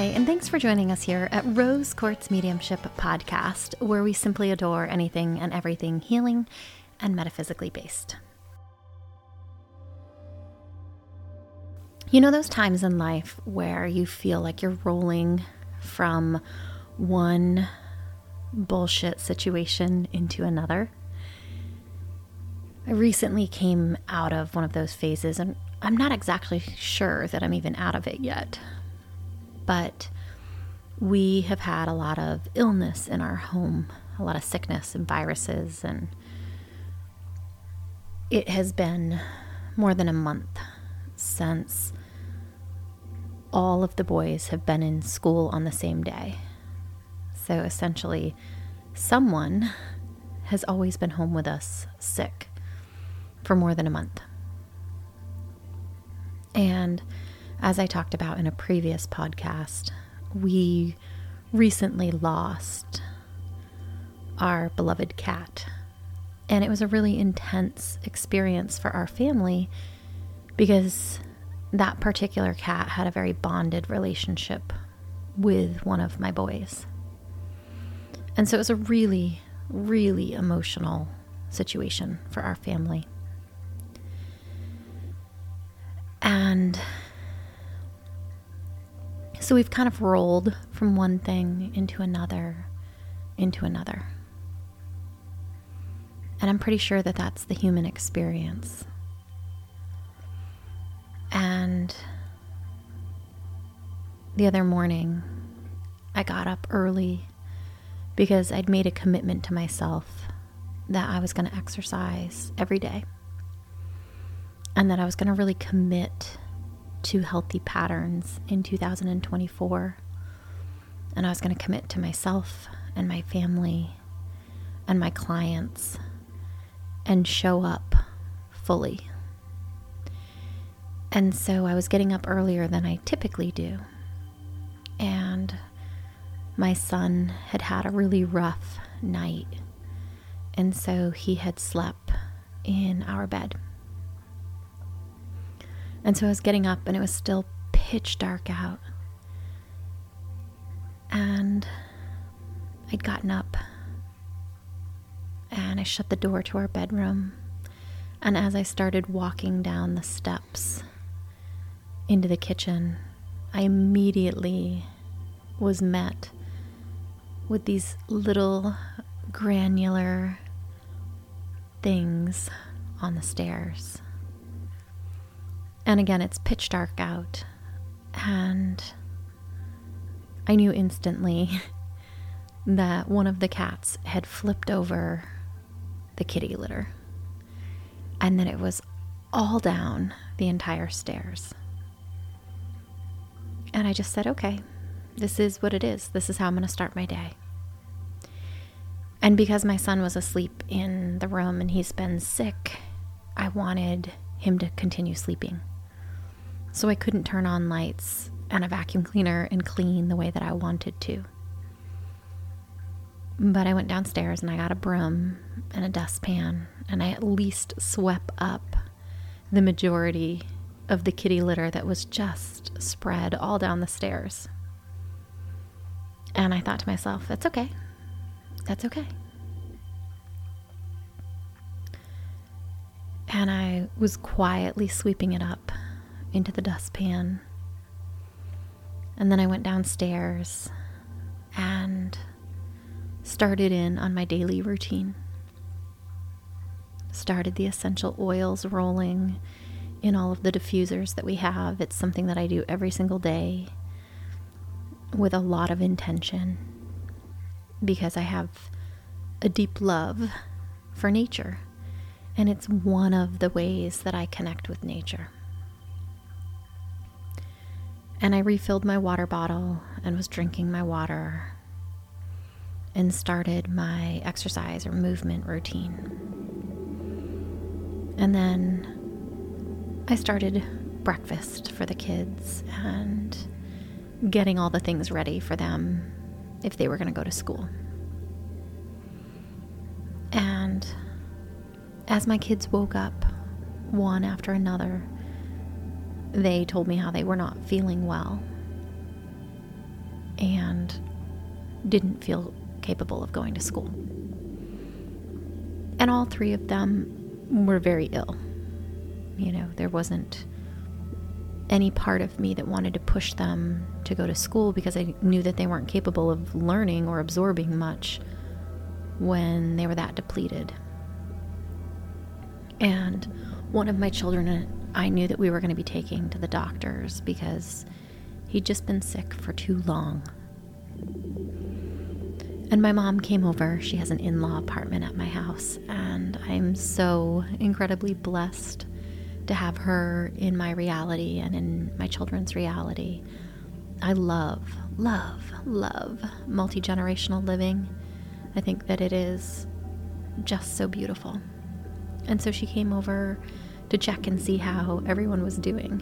Hi, and thanks for joining us here at Rose Quartz Mediumship Podcast, where we simply adore anything and everything healing and metaphysically based. You know, those times in life where you feel like you're rolling from one bullshit situation into another? I recently came out of one of those phases, and I'm not exactly sure that I'm even out of it yet. But we have had a lot of illness in our home, a lot of sickness and viruses, and it has been more than a month since all of the boys have been in school on the same day. So essentially, someone has always been home with us sick for more than a month. And as I talked about in a previous podcast, we recently lost our beloved cat. And it was a really intense experience for our family because that particular cat had a very bonded relationship with one of my boys. And so it was a really, really emotional situation for our family. And so we've kind of rolled from one thing into another, into another. And I'm pretty sure that that's the human experience. And the other morning, I got up early because I'd made a commitment to myself that I was going to exercise every day and that I was going to really commit to healthy patterns in 2024. And I was going to commit to myself and my family and my clients and show up fully. And so I was getting up earlier than I typically do. And my son had had a really rough night. And so he had slept in our bed. And so I was getting up and it was still pitch dark out. And I'd gotten up and I shut the door to our bedroom. And as I started walking down the steps into the kitchen, I immediately was met with these little granular things on the stairs. And again, it's pitch dark out. And I knew instantly that one of the cats had flipped over the kitty litter and that it was all down the entire stairs. And I just said, okay, this is what it is. This is how I'm going to start my day. And because my son was asleep in the room and he's been sick, I wanted him to continue sleeping so I couldn't turn on lights and a vacuum cleaner and clean the way that I wanted to. But I went downstairs and I got a broom and a dustpan, and I at least swept up the majority of the kitty litter that was just spread all down the stairs. And I thought to myself, that's okay. That's okay. And I was quietly sweeping it up into the dustpan. And then I went downstairs and started in on my daily routine. Started the essential oils rolling in all of the diffusers that we have. It's something that I do every single day with a lot of intention because I have a deep love for nature. And it's one of the ways that I connect with nature. And I refilled my water bottle and was drinking my water and started my exercise or movement routine. And then I started breakfast for the kids and getting all the things ready for them if they were going to go to school. And as my kids woke up, one after another, they told me how they were not feeling well. and didn't feel capable of going to school. And all three of them were very ill. You know, there wasn't any part of me that wanted to push them to go to school because I knew that they weren't capable of learning or absorbing much when they were that depleted. And one of my children, I knew that we were going to be taking to the doctors because he'd just been sick for too long. And my mom came over. She has an in law apartment at my house, and I'm so incredibly blessed to have her in my reality and in my children's reality. I love, love, love multi generational living. I think that it is just so beautiful. And so she came over to check and see how everyone was doing.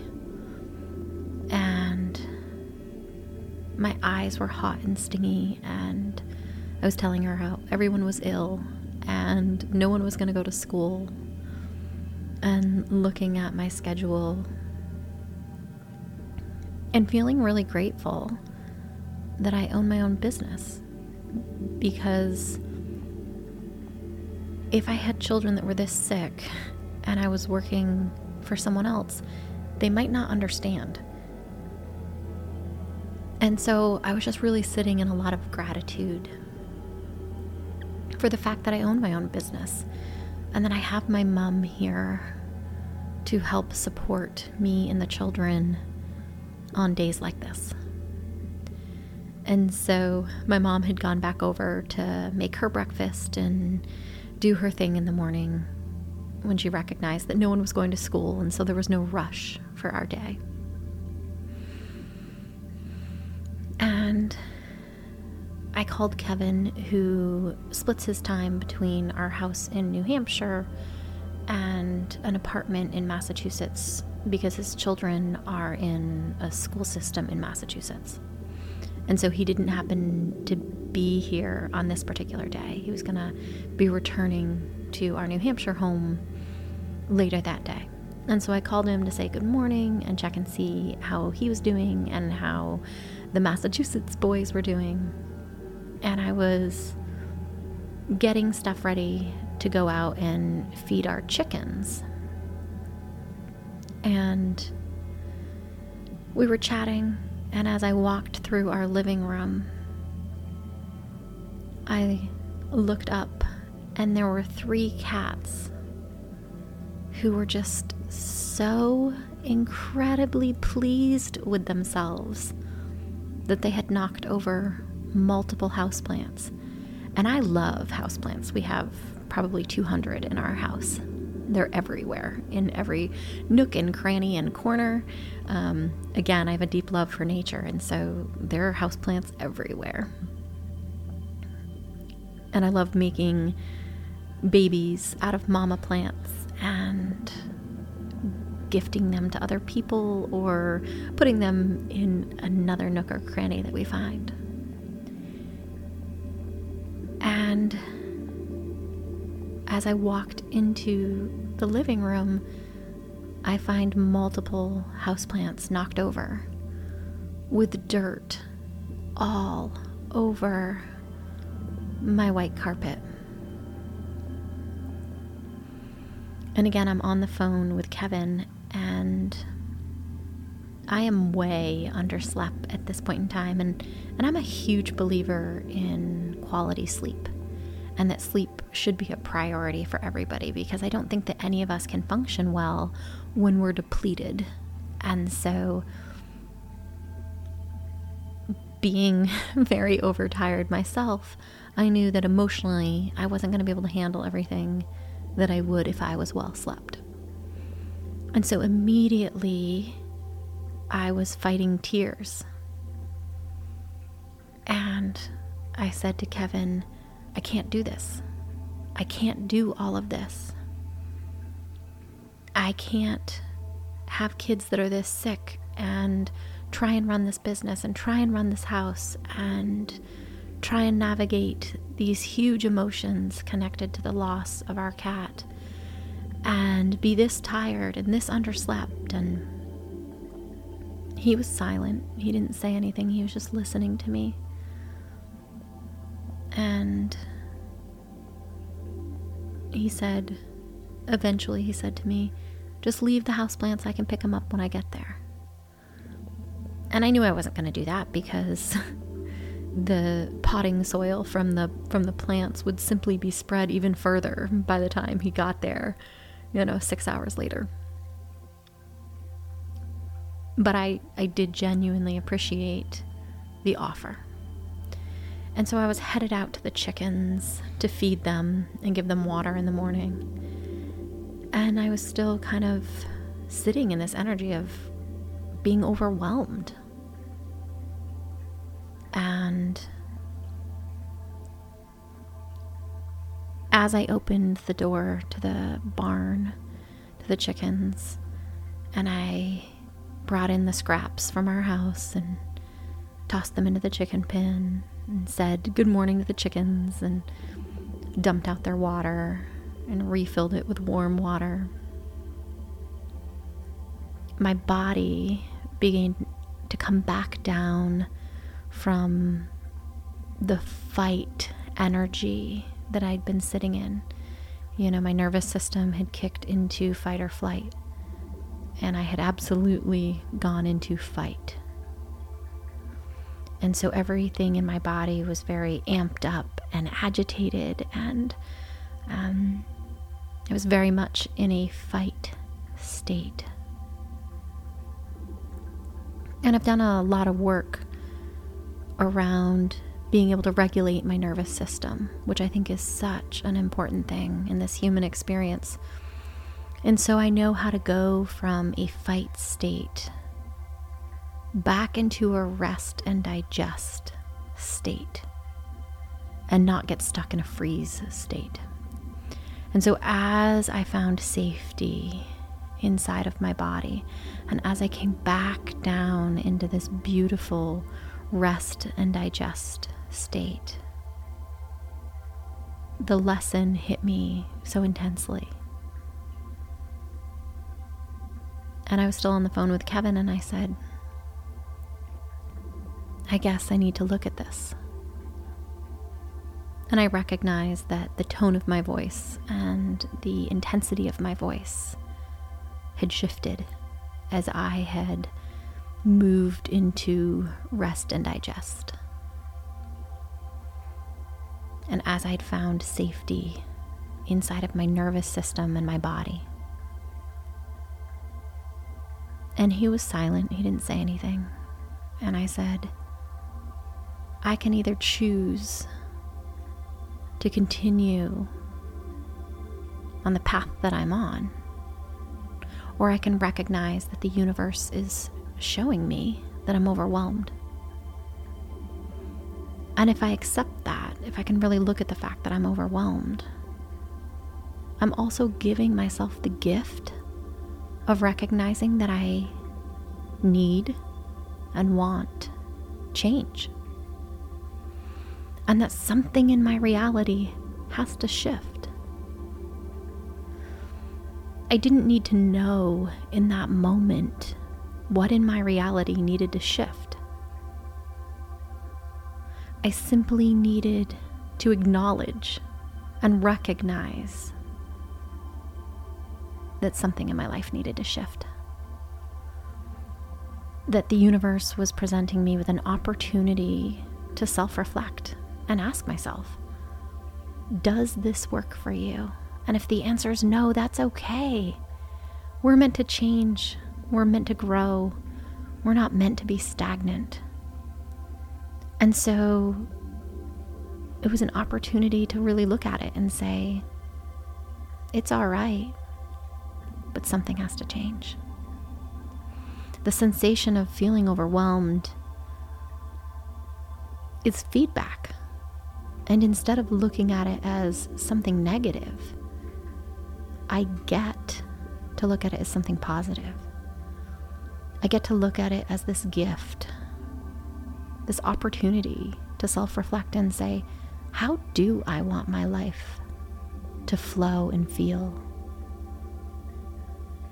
And my eyes were hot and stingy, and I was telling her how everyone was ill and no one was going to go to school and looking at my schedule and feeling really grateful that I own my own business because if I had children that were this sick and I was working for someone else, they might not understand. And so I was just really sitting in a lot of gratitude for the fact that I own my own business and then I have my mom here to help support me and the children on days like this. And so my mom had gone back over to make her breakfast and do her thing in the morning when she recognized that no one was going to school, and so there was no rush for our day. And I called Kevin, who splits his time between our house in New Hampshire and an apartment in Massachusetts because his children are in a school system in Massachusetts. And so he didn't happen to be here on this particular day. He was going to be returning to our New Hampshire home later that day. And so I called him to say good morning and check and see how he was doing and how the Massachusetts boys were doing and I was getting stuff ready to go out and feed our chickens. And we were chatting, and as I walked through our living room, I looked up, and there were three cats who were just so incredibly pleased with themselves that they had knocked over multiple houseplants. And I love houseplants. We have probably 200 in our house. They're everywhere, in every nook and cranny and corner. Um, again, I have a deep love for nature, and so there are houseplants everywhere. And I love making babies out of mama plants and gifting them to other people or putting them in another nook or cranny that we find. And as I walked into the living room, I find multiple houseplants knocked over with dirt all over my white carpet. And again, I'm on the phone with Kevin, and I am way underslept at this point in time, and, and I'm a huge believer in quality sleep and that sleep should be a priority for everybody because I don't think that any of us can function well when we're depleted. And so, being very overtired myself, I knew that emotionally I wasn't going to be able to handle everything that I would if I was well slept. And so, immediately, I was fighting tears. And I said to Kevin, I can't do this. I can't do all of this. I can't have kids that are this sick and try and run this business and try and run this house and try and navigate these huge emotions connected to the loss of our cat and be this tired and this underslept and he was silent. He didn't say anything. He was just listening to me. And he said, eventually, he said to me, just leave the houseplants. I can pick them up when I get there. And I knew I wasn't going to do that because the potting soil from the from the plants would simply be spread even further by the time he got there, you know, 6 hours later. But I I did genuinely appreciate the offer. And so I was headed out to the chickens to feed them and give them water in the morning. And I was still kind of sitting in this energy of being overwhelmed. And as I opened the door to the barn, to the chickens, and I brought in the scraps from our house and tossed them into the chicken pen and said good morning to the chickens and dumped out their water and refilled it with warm water. My body began to come back down from the fight energy that I'd been sitting in. You know, my nervous system had kicked into fight or flight, and I had absolutely gone into fight. And so everything in my body was very amped up and agitated, and um, I was very much in a fight state. And I've done a lot of work around being able to regulate my nervous system, which I think is such an important thing in this human experience. And so I know how to go from a fight state back into a rest and digest state and not get stuck in a freeze state. And so, as I found safety inside of my body, and as I came back down into this beautiful rest and digest state, the lesson hit me so intensely. And I was still on the phone with Kevin, and I said, I guess I need to look at this. And I recognize that the tone of my voice and the intensity of my voice had shifted as I had moved into rest and digest. And as I'd found safety inside of my nervous system and my body. And he was silent, he didn't say anything. And I said, I can either choose to continue on the path that I'm on, or I can recognize that the universe is showing me that I'm overwhelmed. And if I accept that, if I can really look at the fact that I'm overwhelmed, I'm also giving myself the gift of recognizing that I need and want change and that something in my reality has to shift. I didn't need to know in that moment what in my reality needed to shift. I simply needed to acknowledge and recognize that something in my life needed to shift. That the universe was presenting me with an opportunity to self reflect and ask myself Does this work for you? And if the answer is no, that's okay. We're meant to change, we're meant to grow, we're not meant to be stagnant. And so it was an opportunity to really look at it and say, It's all right, but something has to change. The sensation of feeling overwhelmed is feedback and instead of looking at it as something negative, I get to look at it as something positive. I get to look at it as this gift, this opportunity to self reflect and say, how do I want my life to flow and feel?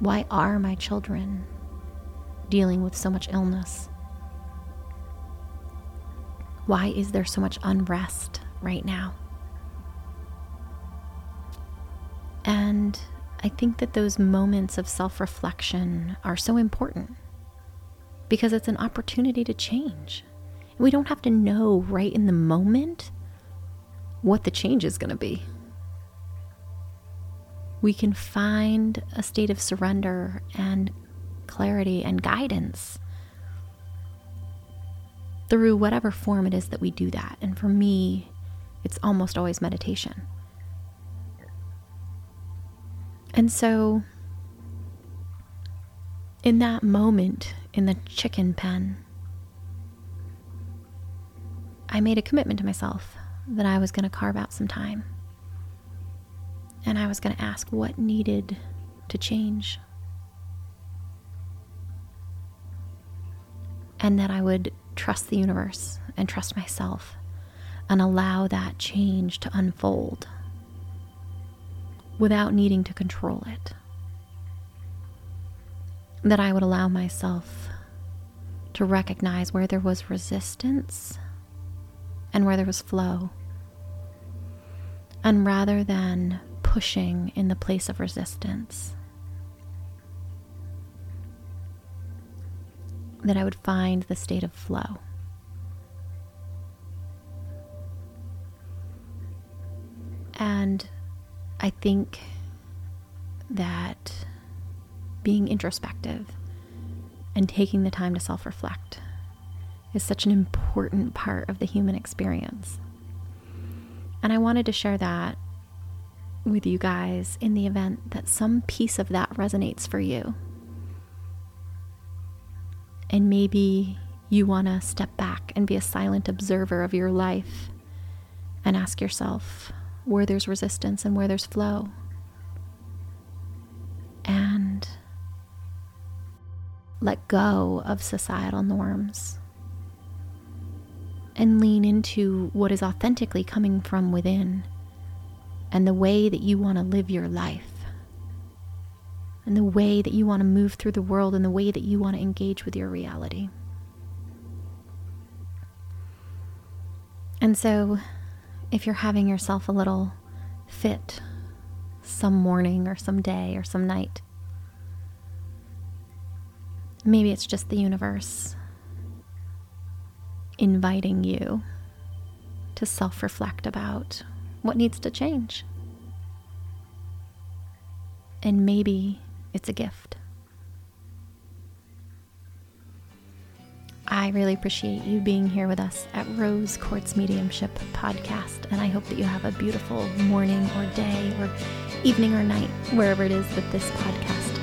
Why are my children dealing with so much illness? Why is there so much unrest right now? And I think that those moments of self reflection are so important because it's an opportunity to change. We don't have to know right in the moment what the change is going to be. We can find a state of surrender and clarity and guidance through whatever form it is that we do that. And for me, it's almost always meditation. And so, in that moment in the chicken pen, I made a commitment to myself that I was going to carve out some time. And I was going to ask what needed to change. And that I would trust the universe and trust myself and allow that change to unfold without needing to control it. That I would allow myself to recognize where there was resistance and where there was flow. And rather than pushing in the place of resistance, that I would find the state of flow. And I think that being introspective and taking the time to self reflect is such an important part of the human experience. And I wanted to share that with you guys in the event that some piece of that resonates for you. And maybe you want to step back and be a silent observer of your life and ask yourself where there's resistance and where there's flow. Let go of societal norms and lean into what is authentically coming from within and the way that you want to live your life and the way that you want to move through the world and the way that you want to engage with your reality. And so, if you're having yourself a little fit some morning or some day or some night, maybe it's just the universe inviting you to self reflect about what needs to change. And maybe it's a gift. I really appreciate you being here with us at Rose Quartz Mediumship Podcast, and I hope that you have a beautiful morning or day or evening or night, wherever it is that this podcast